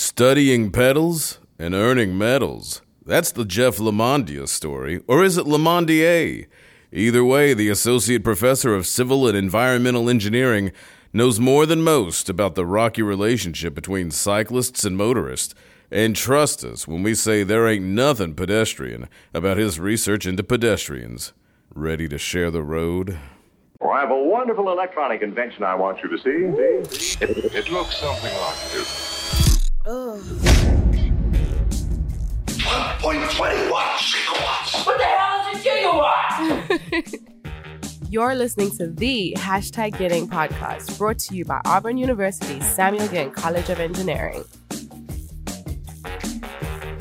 Studying pedals and earning medals. That's the Jeff Lamondia story. Or is it Lamondier? Either way, the Associate Professor of Civil and Environmental Engineering knows more than most about the rocky relationship between cyclists and motorists. And trust us when we say there ain't nothing pedestrian about his research into pedestrians. Ready to share the road? Oh, I have a wonderful electronic invention I want you to see. see? It, it looks something like this. 1.21 gigawatts. What the hell is a gigawatt? You're listening to the hashtag Eaglegineering podcast brought to you by Auburn University's Samuel Ginn College of Engineering.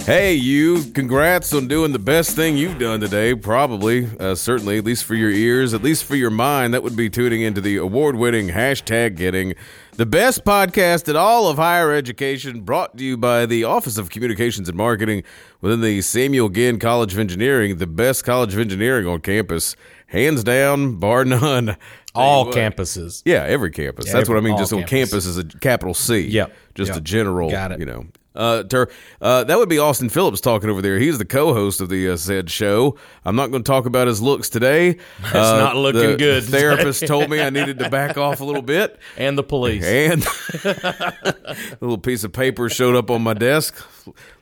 Hey, you, congrats on doing the best thing you've done today, probably, uh, certainly, at least for your ears, at least for your mind. That would be tuning into the award winning hashtag getting the best podcast in all of higher education, brought to you by the Office of Communications and Marketing within the Samuel Ginn College of Engineering, the best college of engineering on campus, hands down, bar none. all What? campuses. Yeah, every campus. That's what I mean. Just on campus. campus is a capital C. Yep. Just a general. Got it. You know. Uh, ter- uh, that would be Austin Phillips talking over there. He's the co-host of the uh, said show. I'm not going to talk about his looks today. It's not looking good. Therapist told me I needed to back off a little bit, And the police. and a little piece of paper showed up on my desk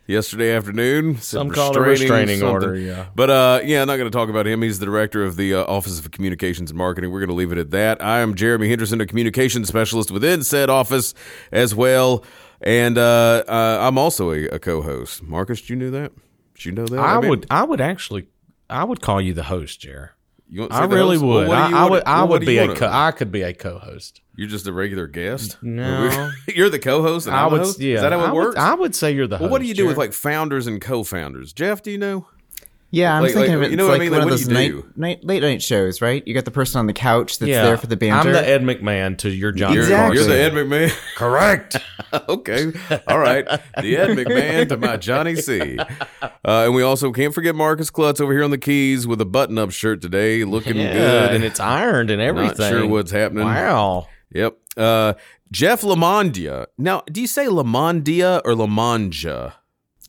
yesterday afternoon. Some call it a restraining order, yeah. But uh, yeah, I'm not going to talk about him. He's the director of the uh, Office of Communications and Marketing. We're going to leave it at that. I am Jeremy Henderson, a communications specialist within said office as well, and uh, uh, I'm also a, a co-host. Marcus, you know that? Did you know that? I mean, would I would actually I would call you the host, Jer. You want to I really host? Would. do I, I would I well, would be a co- I could be a co-host. You're just a regular guest. No. you're the co-host. And I I'm the would host? yeah. Is that how it I would- works? I would say you're the well, host. what do you do with like founders and co-founders? Jeff, do you know? Yeah, I'm Like- thinking like, of it. you know it's what I mean? one Like, of what those do you night, night, late night shows, right? You got the person on the couch that's yeah. there for the banter. I'm the Ed McMahon to your John. You're, Exactly. you're the Ed McMahon. Correct. okay. All right. The Ed McMahon to my Johnny C. Uh, and we also can't forget Marcus Klutz over here on the keys with a button up shirt today, looking Yeah, good. and it's ironed and everything. Not sure what's happening. Wow. Yep. Uh, Jeff Lamondia. Now, do you say Lamondia or Lamanja?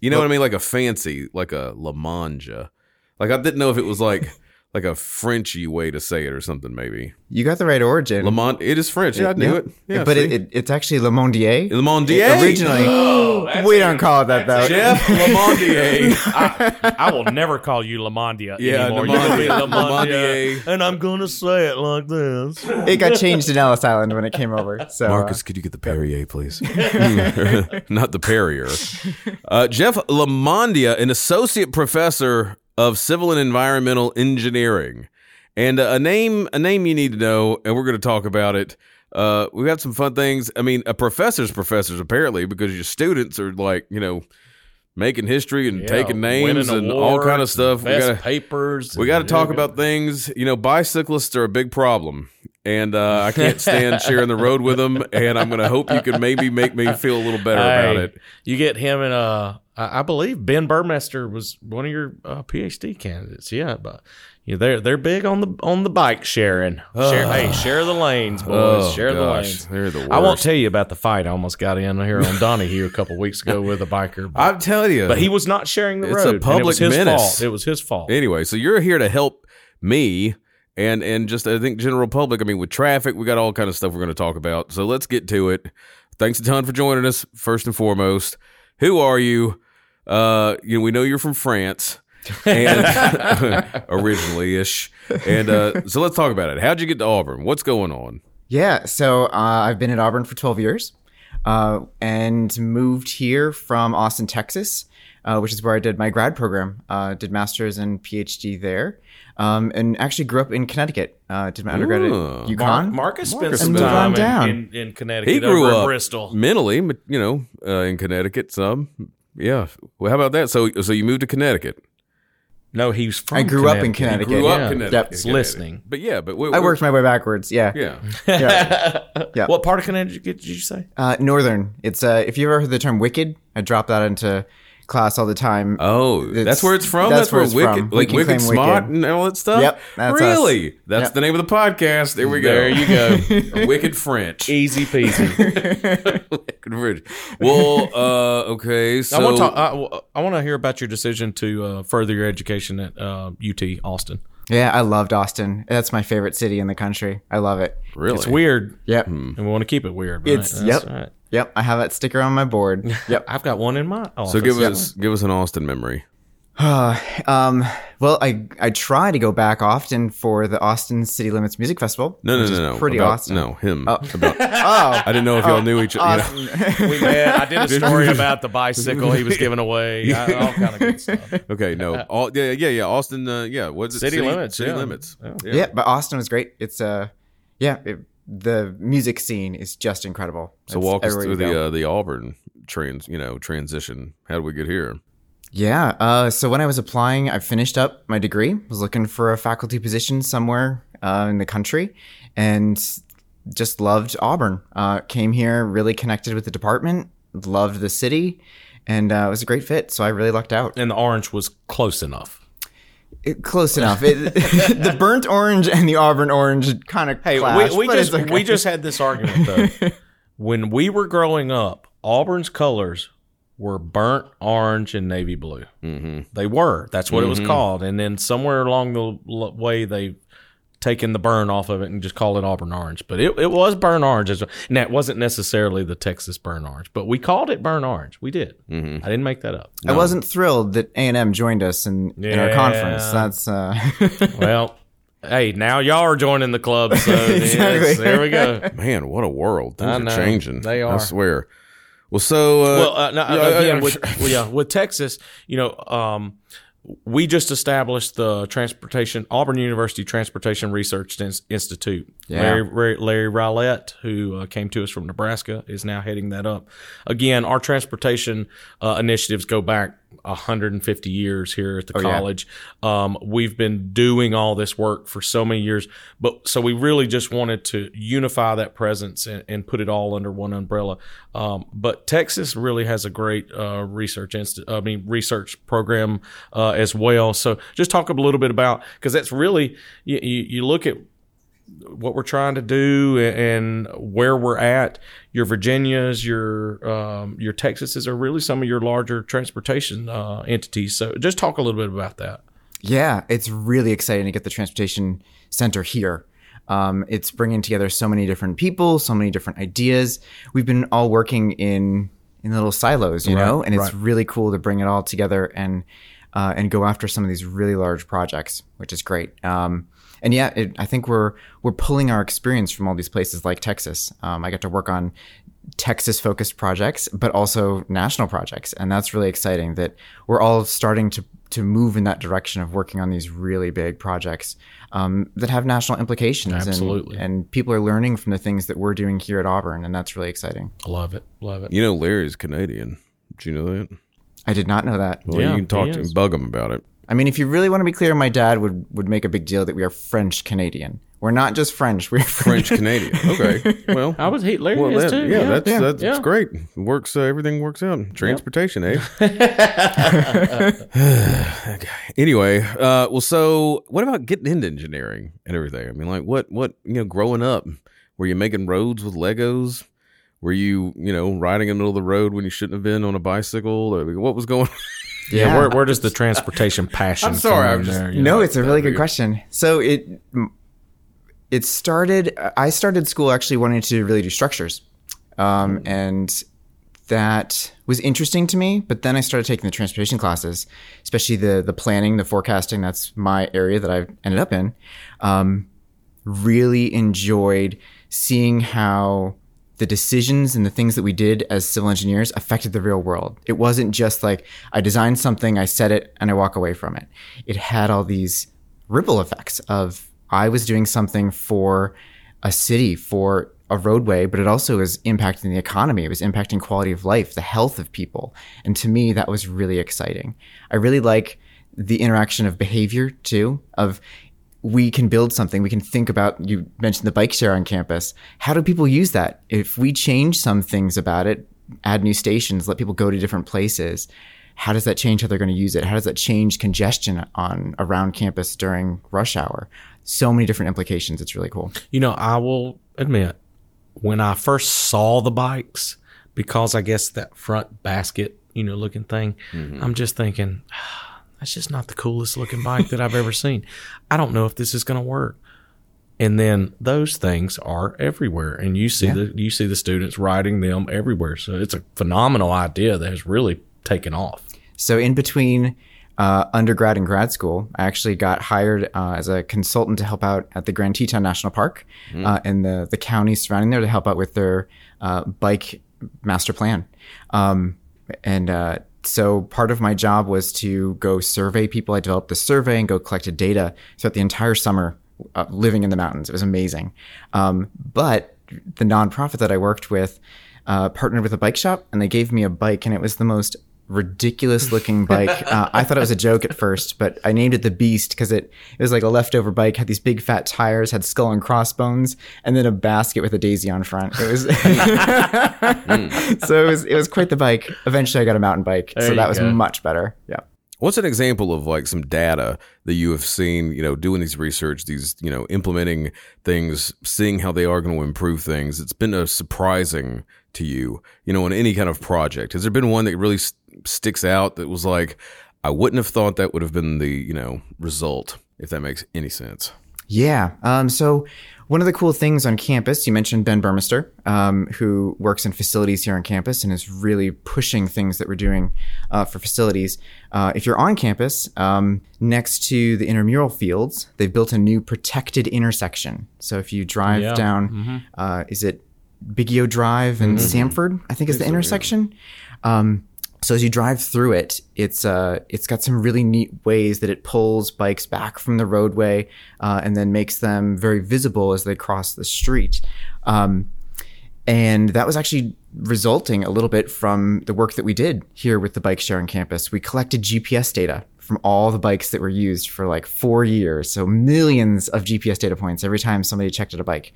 You know what I mean? Like a fancy, like a Lamanja. Like I didn't know if it was like like a Frenchy way to say it or something. Maybe you got the right origin. Lamont. It is French. Yeah, I knew Yeah. it. Yeah, but it, it, it's actually Le Mondier. Lamondier. Originally, we don't call it that though. Jeff Lamondier. I, I will never call you Lamondia Yeah, anymore. You're gonna Lamondia. Lamondia, Lamondier. and I'm gonna say it like this. It got changed in Ellis Island when it came over. So uh, Marcus, could you get the Perrier, please? Not the Perrier. Uh, Jeff Lamondia, an associate professor of civil and environmental engineering, and uh, a name a name you need to know, and we're going to talk about it. Uh, we got some fun things. I mean, a professor's professors apparently because your students are like you know making history and taking names and all kind of stuff. We gotta- papers. we got to talk about things. You know, bicyclists are a big problem, and uh, I can't stand sharing the road with them. And I'm going to hope you can maybe make me feel a little better about it. You get him and uh, I believe Ben Burmester was one of your uh, PhD candidates. Yeah, but yeah, they're they're big on the on the bike sharing. Share, hey, share the lanes, boys. Oh, share the lanes. they're the worst. I won't tell you about the fight I almost got in here on Donahue a couple weeks ago with a biker. But, I'm telling you. but he was not sharing the It's a road. it was public his menace. fault. It was his fault. anyway. So you're here to help me. And and just I think general public. I mean, with traffic, we got all kind of stuff we're going to talk about. So let's get to it. Thanks a ton for joining us. First and foremost, who are you? Uh, you know, we know you're from France, and originally ish. And uh, so let's talk about it. How'd you get to Auburn? What's going on? Yeah, so uh, I've been at Auburn for 12 years uh, and moved here from Austin, Texas, uh, which is where I did my grad program. Uh, did master's and PhD there, um, and actually grew up in Connecticut. Uh, did my undergrad Ooh. at UConn. Mar- Marcus spent Marcus some time Moved on down. in, in, in Connecticut. He grew over in up Bristol. mentally, but, you know, uh, in Connecticut. Some, yeah. Well, how about that? So, so you moved to Connecticut. No, he was from I grew up in You Connecticut. grew up Yeah. in Connecticut. Yep. It's listening. But yeah, but we, I worked my way backwards. Yeah, Yeah. yeah. Yeah. What part of Connecticut did you say? Uh, Northern. It's uh, if you ever heard the term wicked, I dropped that into class all the time. Oh, It's- that's where it's from. that's That's, where where, it's Wicked, from. Like can Wicked Smart Wicked. and all that stuff. Yep, that's really. us. That's Yep. the name of the podcast. There we go. There you go. Wicked French. Easy peasy. Wicked French. Well, uh, okay. So I want to talk, I, I want to hear about your decision to uh, further your education at uh, UT Austin. Yeah, I loved Austin. That's my favorite city in the country. I love it. really, It's weird, Yep. and we want to keep it weird. Right? It's That's yep. right. Yep. I have that sticker on my board. Yep. I've got one in my office. So give us give us an Austin memory. um, well, I I try to go back often for the Austin City Limits Music Festival. No, no, which no, is no. Pretty About- awesome. No, him. Oh. About, Oh, I didn't know if y'all knew each other. you know. We met. I did a story about the bicycle he was giving away. I- all kind of good stuff. Okay, no. All, yeah, yeah, yeah. Austin. Uh, yeah. What's it? City limits, City yeah. limits. yeah. but Austin was great. It's uh, yeah, it, the music scene is just incredible. So It's walk us through the uh, the Auburn trans, you know, transition. How did we get here? Yeah. Uh, so when I was applying, I finished up my degree, was looking for a faculty position somewhere uh, in the country, and just loved Auburn. Uh, came here, really connected with the department, loved the city, and uh, it was a great fit. So I really lucked out. And the orange was close enough. It- close enough. It, the burnt orange and the Auburn orange kind of Hey, clash, we, we just okay. we just had this argument though. when we were growing up, Auburn's colors were burnt orange and navy blue. Mm-hmm. They were. That's what it was called. And then somewhere along the l- way, they taken the burn off of it and just call it Auburn orange. But it, it was burn orange, as well. and that wasn't necessarily the Texas burn orange. But we called it burn orange. We did. Mm-hmm. I didn't make that up. I wasn't thrilled that A and M joined us in, in our conference. That's uh, Well. Hey, now y'all are joining the club, so Exactly. yes, there we go. Man, what a world! Things I are know. changing. They are. I swear. Well, so uh, well, uh, no, yeah, I- again, I'm with, sure- well, yeah, with Texas, you know, um, we just established the transportation Auburn University Transportation Research Institute. Yeah. Larry, Larry, Rilett, who uh, came to us from Nebraska, is now heading that up. Again, our transportation uh, initiatives go back 150 years here at the Oh, yeah. college. Um, we've been doing all this work for so many years, but so we really just wanted to unify that presence and, and put it all under one umbrella. Um, but Texas really has a great uh, research inst- I mean research program uh, as well. So just talk a little bit about because that's really you, you, you look at what we're trying to do and where we're at. Your Virginias, your um, your Texases are really some of your larger transportation uh, entities. So just talk a little bit about that. Yeah, it's really exciting to get the transportation center here. Um, it's bringing together so many different people, so many different ideas. We've been all working in in little silos, you know, and it's really cool to bring it all together and uh, and go after some of these really large projects, which is great. Um, and yeah, it, I think we're we're pulling our experience from all these places like Texas. Um, I get to work on Texas focused projects, but also national projects. And that's really exciting that we're all starting to, to move in that direction of working on these really big projects um, that have national implications. Absolutely. And, people are learning from the things that we're doing here at Auburn. And that's really exciting. I love it, love it. you know, Larry's Canadian. Did you know that? I did not know that. Well, Yeah, you can talk to him, bug him about it. I mean, if you really want to be clear, my dad would, would make a big deal that we are French Canadian. We're not just French. We're French Canadian. Okay. Well, I was he Larry well, that- too. yeah, that's yeah, that's yeah. great. Works. Uh, everything works out. Transportation, eh? Okay. Anyway, uh, well, so what about getting into engineering and everything? I mean, like, what, what, you know, growing up, were you making roads with Legos? Were you, you know, riding in the middle of the road when you shouldn't have been on a bicycle? Or what was going? yeah. Where, where does the transportation passion? I'm sorry, come I'm just- there, No, it's a really good question. So it it started. I started school actually wanting to really do structures, um, and that was interesting to me. But then I started taking the transportation classes, especially the the planning, the forecasting. That's my area that I ended up in. Um, really enjoyed seeing how the decisions and the things that we did as civil engineers affected the real world. It wasn't just like I designed something, I said it, and I walk away from it. It had all these ripple effects of I was doing something for a city, for a roadway, but it also was impacting the economy. It was impacting quality of life, the health of people. And to me, that was really exciting. I really like the interaction of behavior too, of we can build something. We can think about, you mentioned the bike share on campus. How do people use that? If we change some things about it, add new stations, let people go to different places. How does that change how they're going to use it? How does that change congestion on around campus during rush hour? So many different implications. It's really cool. You know, I will admit, when I first saw the bikes, because I guess that front basket, you know, looking thing, I'm just thinking, "Ah, that's just not the coolest looking bike that I've ever seen. I don't know if this is going to work. And then those things are everywhere, and you see the you see the students riding them everywhere. So it's a phenomenal idea that has really taken off. So in between uh, undergrad and grad school, I actually got hired uh, as a consultant to help out at the Grand Teton National Park uh, and the the counties surrounding there to help out with their uh, bike master plan. Um, and uh, so part of my job was to go survey people. I developed the survey and go collected data throughout the entire summer uh, living in the mountains. It was amazing. Um, but the nonprofit that I worked with uh, partnered with a bike shop and they gave me a bike and it was the most ridiculous looking bike. Uh, I thought it was a joke at first, but I named it the Beast because it, it was like a leftover bike, had these big fat tires, had skull and crossbones, and then a basket with a daisy on front. It was so it was it was quite the bike. Eventually, I got a mountain bike, so that was go. much better. Yeah. What's an example of like some data that you have seen, you know, doing these research, these, you know, implementing things, seeing how they are going to improve things? It's been a surprising to you, you know, on any kind of project. Has there been one that really s sticks out that was like, I wouldn't have thought that would have been the, you know, result, if that makes any sense? Yeah. Um, so one of the cool things on campus, you mentioned Ben Burmester, um, who works in facilities here on campus and is really pushing things that we're doing uh, for facilities. Uh, if you're on campus, um, next to the intramural fields, they've built a new protected intersection. So if you drive Yeah. down, uh, is it Biggio Drive and Samford? I think is the intersection. Um, so as you drive through it, it's uh, it's got some really neat ways that it pulls bikes back from the roadway uh, and then makes them very visible as they cross the street. Um, and that was actually resulting a little bit from the work that we did here with the bike sharing campus. We collected GPS data from all the bikes that were used for like four years. So millions of GPS data points every time somebody checked out a bike.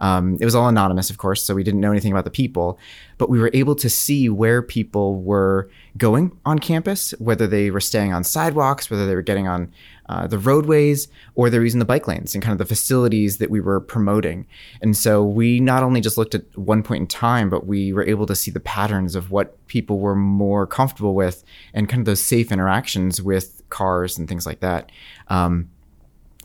Um, it was all anonymous, of course, so we didn't know anything about the people, but we were able to see where people were going on campus, whether they were staying on sidewalks, whether they were getting on uh, the roadways, or they were using the bike lanes and kind of the facilities that we were promoting. And so we not only just looked at one point in time, but we were able to see the patterns of what people were more comfortable with and kind of those safe interactions with cars and things like that. Um,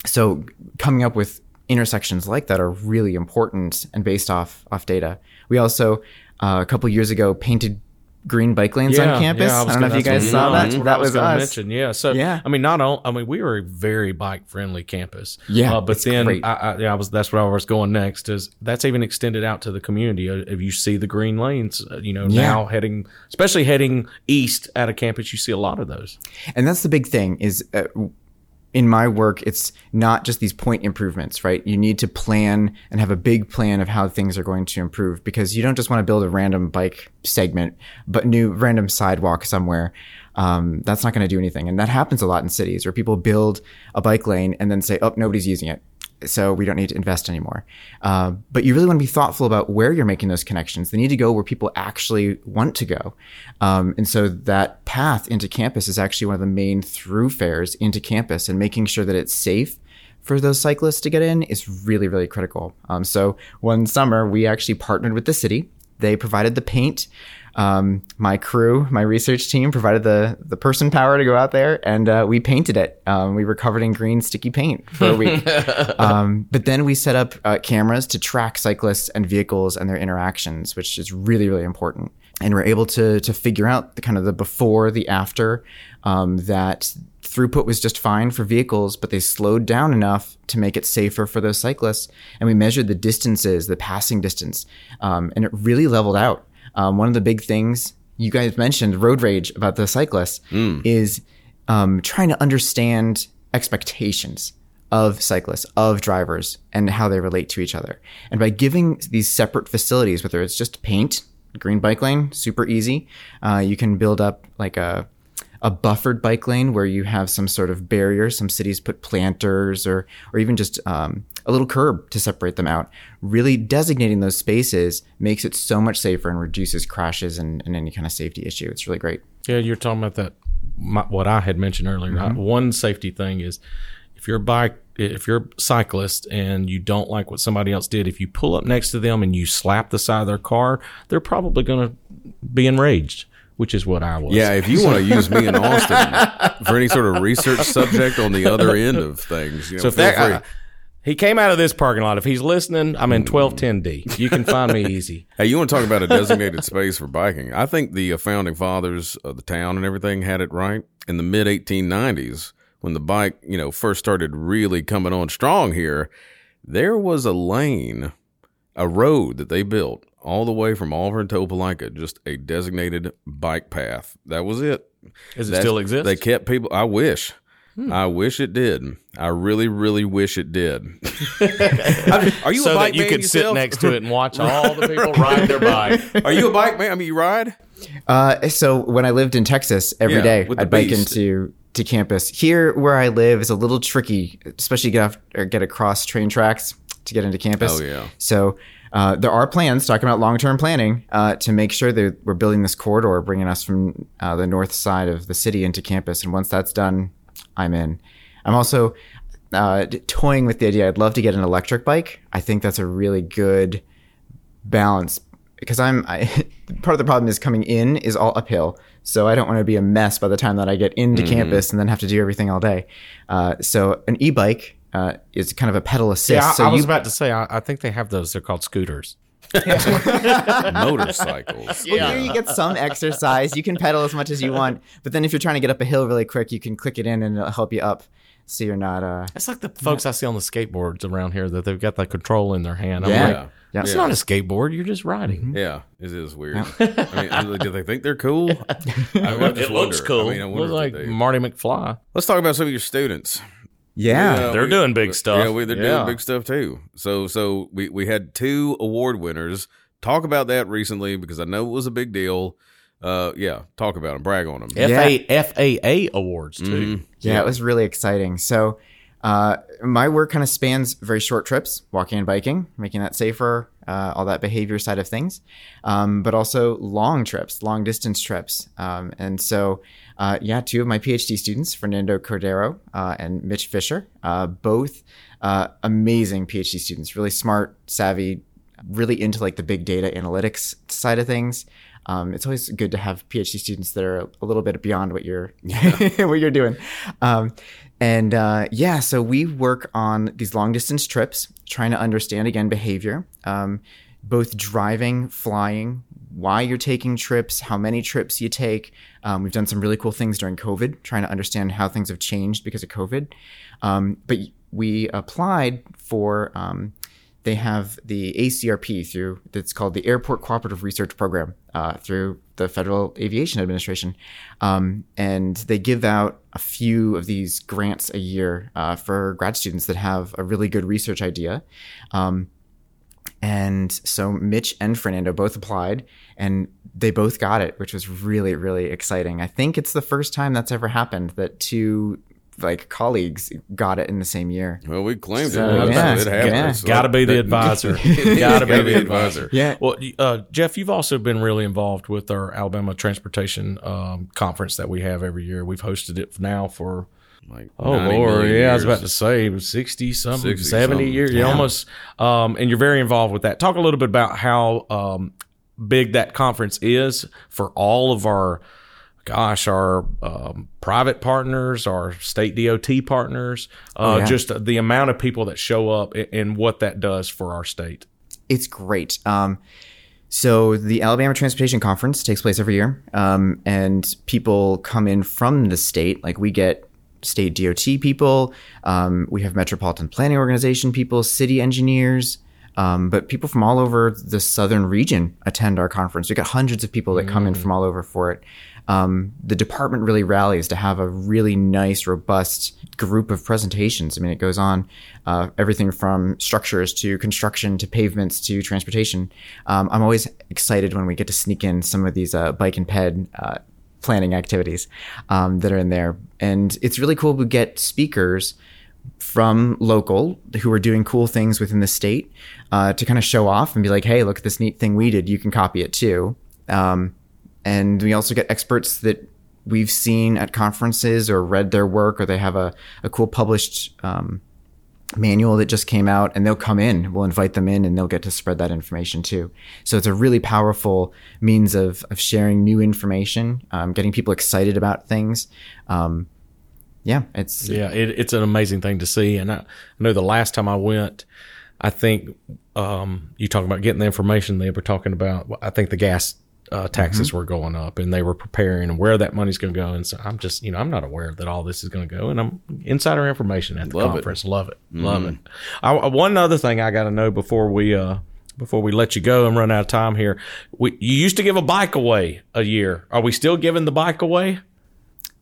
so coming up with intersections like that are really important and based off off data. We also uh, a couple years ago painted green bike lanes on campus. I, was don't know if you guys saw that. I That was gonna us. mention. Yeah. So Yeah. I mean, not all. I mean, we were a very bike friendly campus. Yeah, Uh, but then. I, I, yeah, I was. That's where I was going next. Is that's even extended out to the community? Uh, If you see the green lanes, uh, you know, Yeah. now heading, especially heading east out of campus, you see a lot of those. And that's the big thing is uh, in my work, it's not just these point improvements, right? You need to plan and have a big plan of how things are going to improve because you don't just want to build a random bike segment, but new random sidewalk somewhere. Um, that's not going to do anything. And that happens a lot in cities where people build a bike lane and then say, oh, nobody's using it. So we don't need to invest anymore. Uh, but you really want to be thoughtful about where you're making those connections. They need to go where people actually want to go. Um, and so that path into campus is actually one of the main thoroughfares into campus and making sure that it's safe for those cyclists to get in is really, really critical. Um, so one summer, we actually partnered with the city. They provided the paint. Um, my crew, my research team provided the the person power to go out there, and uh, we painted it. Um, we were covered in green sticky paint for a week. um, but then we set up uh, cameras to track cyclists and vehicles and their interactions, which is really really important. And we're able to to figure out the kind of the before, the after. Um, that throughput was just fine for vehicles, but they slowed down enough to make it safer for those cyclists. And we measured the distances, the passing distance, um, and it really leveled out. Um, one of the big things you guys mentioned, road rage about the cyclists, is um, trying to understand expectations of cyclists, of drivers, and how they relate to each other. And by giving these separate facilities, whether it's just paint, green bike lane, super easy, uh, you can build up like a a buffered bike lane where you have some sort of barrier. Some cities put planters or or even just um, a little curb to separate them out. Really designating those spaces makes it so much safer and reduces crashes and, and any kind of safety issue. It's really great. Yeah, you're talking about that. My, what I had mentioned earlier. Mm-hmm. right? One safety thing is if you're a bike, if you're a cyclist and you don't like what somebody else did, if you pull up next to them and you slap the side of their car, they're probably going to be enraged, which is what I was. Yeah, if you want to use me in Austin for any sort of research subject on the other end of things, you know, So if feel that free. uh, he came out of this parking lot, if he's listening, I'm in 1210D. You can find me easy. Hey, you want to talk about a designated space for biking? I think the uh, founding fathers of the town and everything had it right in the mid 1890s when the bike, you know, first started really coming on strong here. There was a lane, a road that they built all the way from Auburn to Opelika, just a designated bike path. That was it. Does it That's- still exist? They kept people. I wish. I wish it did. I really, really wish it did. Are you so a bike that you man could sit next to it and watch all the people ride their bike. Are you a bike man? I mean, you ride? Uh, so when I lived in Texas, every Yeah, day with the I'd bike beast. into to campus. Here, where I live, is a little tricky, especially get off or get across train tracks to get into campus. Oh, yeah. So uh, there are plans talking about long term planning uh, to make sure that we're building this corridor, bringing us from uh, the north side of the city into campus. And once that's done, I'm in. I'm also uh, toying with the idea. I'd love to get an electric bike. I think that's a really good balance because I'm I, part of the problem is coming in is all uphill. So I don't want to be a mess by the time that I get into campus and then have to do everything all day. Uh, so an e-bike uh, is kind of a pedal assist. Yeah, I, so I was you, about to say, I, I think they have those. They're called scooters. Motorcycles. well, here you get some exercise. You can pedal as much as you want, but then if you're trying to get up a hill really quick, you can click it in and it'll help you up. So you're not. Uh, It's like the folks I see on the skateboards around here that they've got the control in their hand. I'm Yeah. like, Yeah. Yeah. it's not a skateboard. You're just riding. Yeah, it is weird. I mean, do they think they're cool? I, I just It looks wonder. cool. I mean, I it looks like they. Marty McFly. Let's talk about some of your students. Yeah. Yeah, They're we- doing big stuff. Yeah, we, they're Yeah. doing big stuff too. So, so we we had two award winners. Talk about that recently because I know it was a big deal. Uh, yeah, talk about them, brag on them. FA, FAA awards, too. Mhm. Yeah, it was really exciting. So, uh, my work kind of spans very short trips, walking and biking, making that safer, uh, all that behavior side of things, um, but also long trips, long distance trips. Um, and so, uh, yeah, two of my PhD students, Fernando Cordero uh, and Mitch Fisher, uh, both uh, amazing PhD students, really smart, savvy, really into like the big data analytics side of things. Um, it's always good to have PhD students that are a little bit beyond what you're what you're doing. Um, and uh, yeah, so we work on these long distance trips, trying to understand again behavior, um, both driving, flying, why you're taking trips, how many trips you take. Um, we've done some really cool things during COVID, trying to understand how things have changed because of COVID. Um, but we applied for. Um, they have the ACRP through that's called the Airport Cooperative Research Program uh, through the Federal Aviation Administration, um, and they give out a few of these grants a year uh, for grad students that have a really good research idea. Um, and so Mitch and Fernando both applied, and they both got it, which was really really exciting. I think it's the first time that's ever happened that two like colleagues got it in the same year. Well, we claimed So, it. yeah, it happened. yeah. So Got to be the advisor. Gotta be be the the advisor. advisor. Yeah. Well, uh, Jeff, you've also been really involved with our Alabama Transportation um, Conference that we have every year. We've hosted it now for Like Oh Lord, million yeah, I was about to say it was sixty something, 60 seventy something. years, yeah. almost. Um, and you're very involved with that. Talk a little bit about how um, big that conference is for all of our, gosh, our um, private partners, our state DOT partners, uh, yeah. just the amount of people that show up and, and what that does for our state. it's great. Um, so the Alabama Transportation Conference takes place every year, um, and people come in from the state. Like we get state DOT people, um, we have Metropolitan Planning Organization people, city engineers, um, but people from all over the southern region attend our conference. We got hundreds of people that come in from all over for it. Um, the department really rallies to have a really nice, robust group of presentations. I mean, it goes on uh, everything from structures to construction to pavements to transportation. Um, I'm always excited when we get to sneak in some of these uh, bike and ped uh, planning activities um, that are in there. And it's really cool to get speakers from local who are doing cool things within the state uh, to kind of show off and be like, hey, look at this neat thing we did. You can copy it too. Um, and we also get experts that we've seen at conferences or read their work or they have a, a cool published um, manual that just came out and they'll come in we'll invite them in and they'll get to spread that information too so it's a really powerful means of, of sharing new information um, getting people excited about things um, yeah it's Yeah, it, it's an amazing thing to see. And I, I know the last time I went, I think um, you talk about getting the information. They were talking about. I think the gas uh, taxes were going up, and they were preparing where that money's going to go. And so I'm just, you know, I'm not aware that all this is going to go. And I'm insider information at the Love it. Love it, love it. I, one other thing I got to know before we. Uh, before we let you go and run out of time here, we, you used to give a bike away a year. Are we still giving the bike away?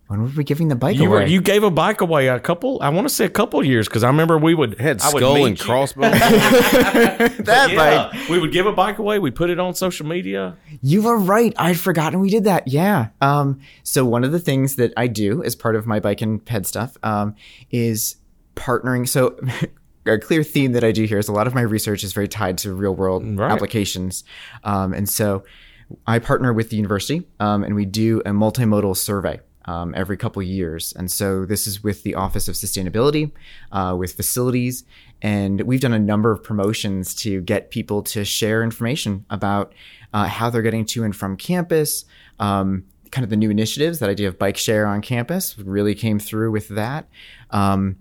When were we giving the bike You away were you gave a bike away a couple. I want to say a couple years because I remember we would Had I would skull meet and you. crossbones. that Yeah, bike we would give a bike away. We put it on social media. You are right. I'd forgotten we did that. Yeah. Um, so one of the things that I do as part of my bike and ped stuff um, is partnering. So a clear theme that I do here is a lot of my research is very tied to real world Right. applications. Um, and so I partner with the university um, and we do a multimodal survey. Um, every couple years. And so this is with the Office of Sustainability, uh, with facilities. And we've done a number of promotions to get people to share information about uh, how they're getting to and from campus. Um, kind of the new initiatives, that idea of bike share on campus really came through with that. Um,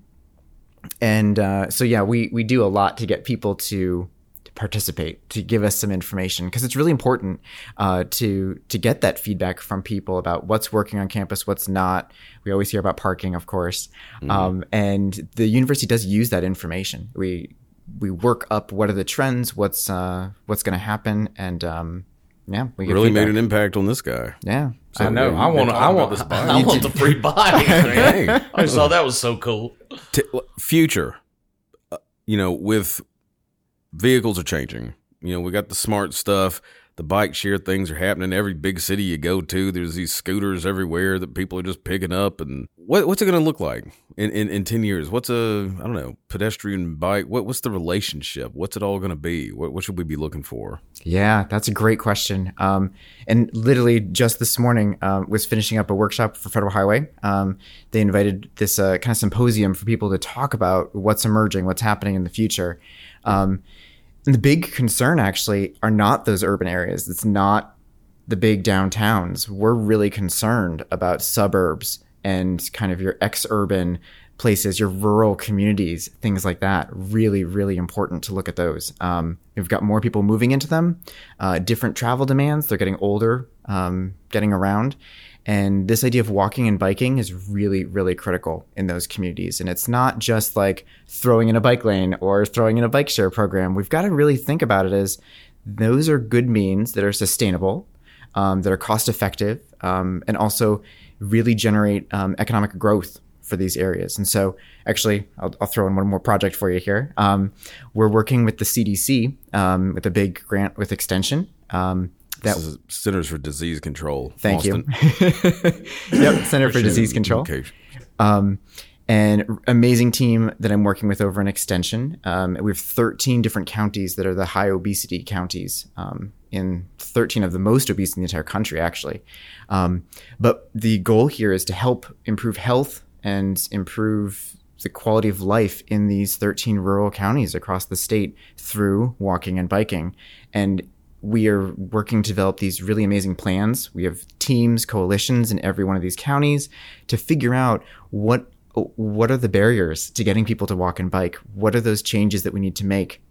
and uh, so yeah, we we do a lot to get people to, to participate, to give us some information because it's really important uh, to to get that feedback from people about what's working on campus, what's not. We always hear about parking, of course, um, and the university does use that information. We we work up what are the trends, what's uh, what's going to happen, and um, yeah, we get really made an impact on this guy. yeah. I know. I want. I want. this bike. I want the free bike. Dang. man. I saw that was so cool. T- future, uh, you know, with vehicles are changing. You know, we got the smart stuff. The bike share things are happening. Every big city you go to, there's these scooters everywhere that people are just picking up. And what, what's it going to look like in, in, in 10 years? What's a, I don't know, pedestrian bike? What, what's the relationship? What's it all going to be? What, what should we be looking for? Yeah, that's a great question. Um, and literally just this morning um, was finishing up a workshop for Federal Highway. Um, they invited this uh, kind of symposium for people to talk about what's emerging, what's happening in the future. Um, and the big concern actually are not those urban areas. It's not the big downtowns. We're really concerned about suburbs and kind of your ex-urban places, your rural communities, things like that. Really, really important to look at those. Um, we've got more people moving into them, uh, different travel demands. They're getting older, um, getting around. And this idea of walking and biking is really, really critical in those communities. And it's not just like throwing in a bike lane or throwing in a bike share program. We've got to really think about it as those are good means that are sustainable, um, that are cost effective, um, and also really generate um, economic growth for these areas. And so, actually, I'll, I'll throw in one more project for you here. Um, we're working with the CDC um, with a big grant with Extension. Um, that This Centers for Disease Control. Thank Austin. you. yep, Center for Disease Control. Um, and amazing team that I'm working with over in Extension. Um, we have 13 different counties that are the high obesity counties. Um, in 13 of the most obese in the entire country, actually. Um, but the goal here is to help improve health and improve the quality of life in these 13 rural counties across the state through walking and biking. And we are working to develop these really amazing plans. We have teams, coalitions in every one of these counties to figure out what what are the barriers to getting people to walk and bike? What are those changes that we need to make?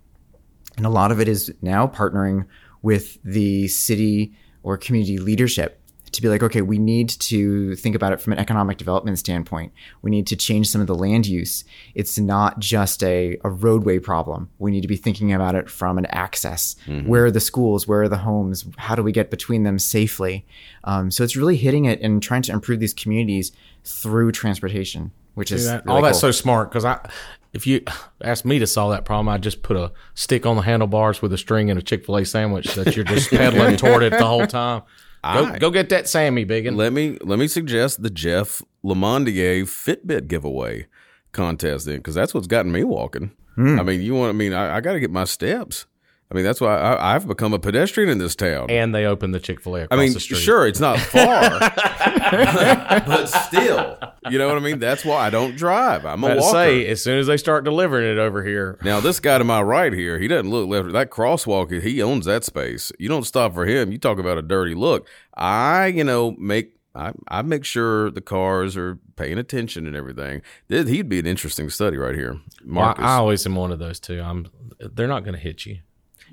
And a lot of it is now partnering with the city or community leadership to be like, okay, we need to think about it from an economic development standpoint. We need to change some of the land use. It's not just a, a roadway problem. We need to be thinking about it from an access. Where are the schools? Where are the homes? How do we get between them safely? Um, so it's really hitting it and trying to improve these communities through transportation, which is That- really all that's cool. so smart because I, if you asked me to solve that problem, I'd just put a stick on the handlebars with a string and a Chick Fil A sandwich that you're just pedaling toward it the whole time. Go, I- go get that Sammy, biggin. let me let me suggest the Jeff Lamondier Fitbit giveaway contest then, because that's what's gotten me walking. Hmm. I mean, you want? I mean, I, I got to get my steps. I mean, that's why I, I've become a pedestrian in this town. And they opened the Chick Fil A I across mean, the street. sure, it's not far, but still, you know what I mean. That's why I don't drive. I'm a I'd walker. say as soon as they start delivering it over here, Now, this guy to my right here, he doesn't look left. That crosswalk, he owns that space. You don't stop for him. You talk about a dirty look. I, you know, make I, I make sure the cars are paying attention and everything. He'd be an interesting study right here, Well, Marcus. I always am one of those two. I'm. They're not going to hit you,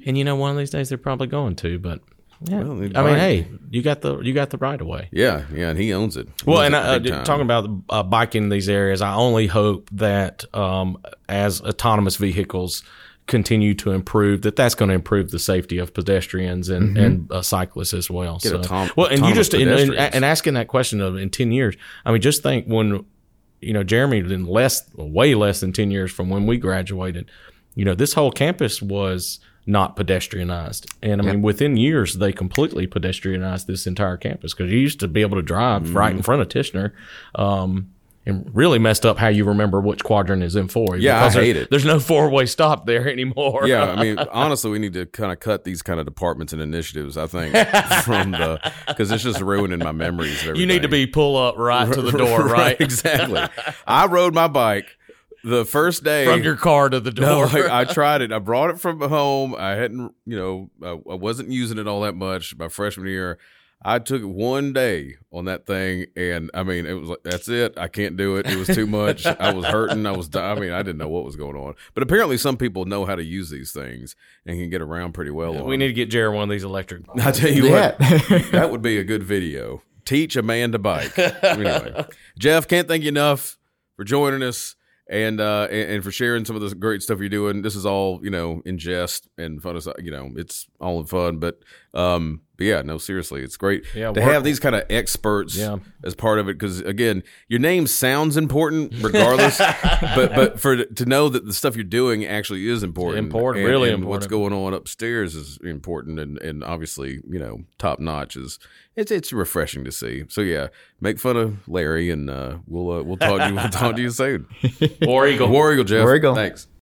and you know, one of these days they're probably going to. But yeah, Well, I mean, hey, you got the you got the right of way. yeah, yeah, and he owns it. Well, Owns and it uh, talking about uh, biking in these areas, I only hope that um, as autonomous vehicles continue to improve, that that's going to improve the safety of pedestrians and and uh, cyclists as well. Get so, autom- well, and you just and, and, and asking that question of in ten years, I mean, just think when you know Jeremy in less, way less than ten years from when we graduated, you know, this whole campus was not pedestrianized. And I mean, within years, they completely pedestrianized this entire campus because you used to be able to drive right Mm-hmm. in front of Tichenor. Um, and really messed up how you remember which quadrant is in four. Yeah, I there's- hate it. There's no four way stop there anymore. yeah, I mean, honestly, we need to kind of cut these kind of departments and initiatives. I think from the because it's just ruining my memories. You need to be pull up right to the door, right? exactly. I rode my bike the first day From your car to the No, door. I, I tried it. I brought it from home. I hadn't, you know, I, I wasn't using it all that much my freshman year. I took one day on that thing, and I mean, it was like that's it. I can't do it. It was too much. I was hurting. I was. I mean, I didn't know what was going on. But apparently, some people know how to use these things and can get around pretty well. on we them. need to get Jared one of these electric. I tell you Yeah. what, that would be a good video. Teach a man to bike. Anyway, Jeff, can't thank you enough for joining us and uh and, for sharing some of the great stuff you're doing. This is all you know in jest and fun. You know, it's all in fun, but um, but yeah, no, seriously, it's great Yeah, to work- have these kind of experts Yeah. as part of it because again, your name sounds important regardless, but but for to know that the stuff you're doing actually is important, Important, and- really and What's going on upstairs is important, and and obviously you know top notch is it's it's refreshing to see. So yeah, make fun of Larry, and uh, we'll uh, we'll talk to you we'll talk to you soon. War Eagle. War Eagle, Jeff. War Eagle. Thanks.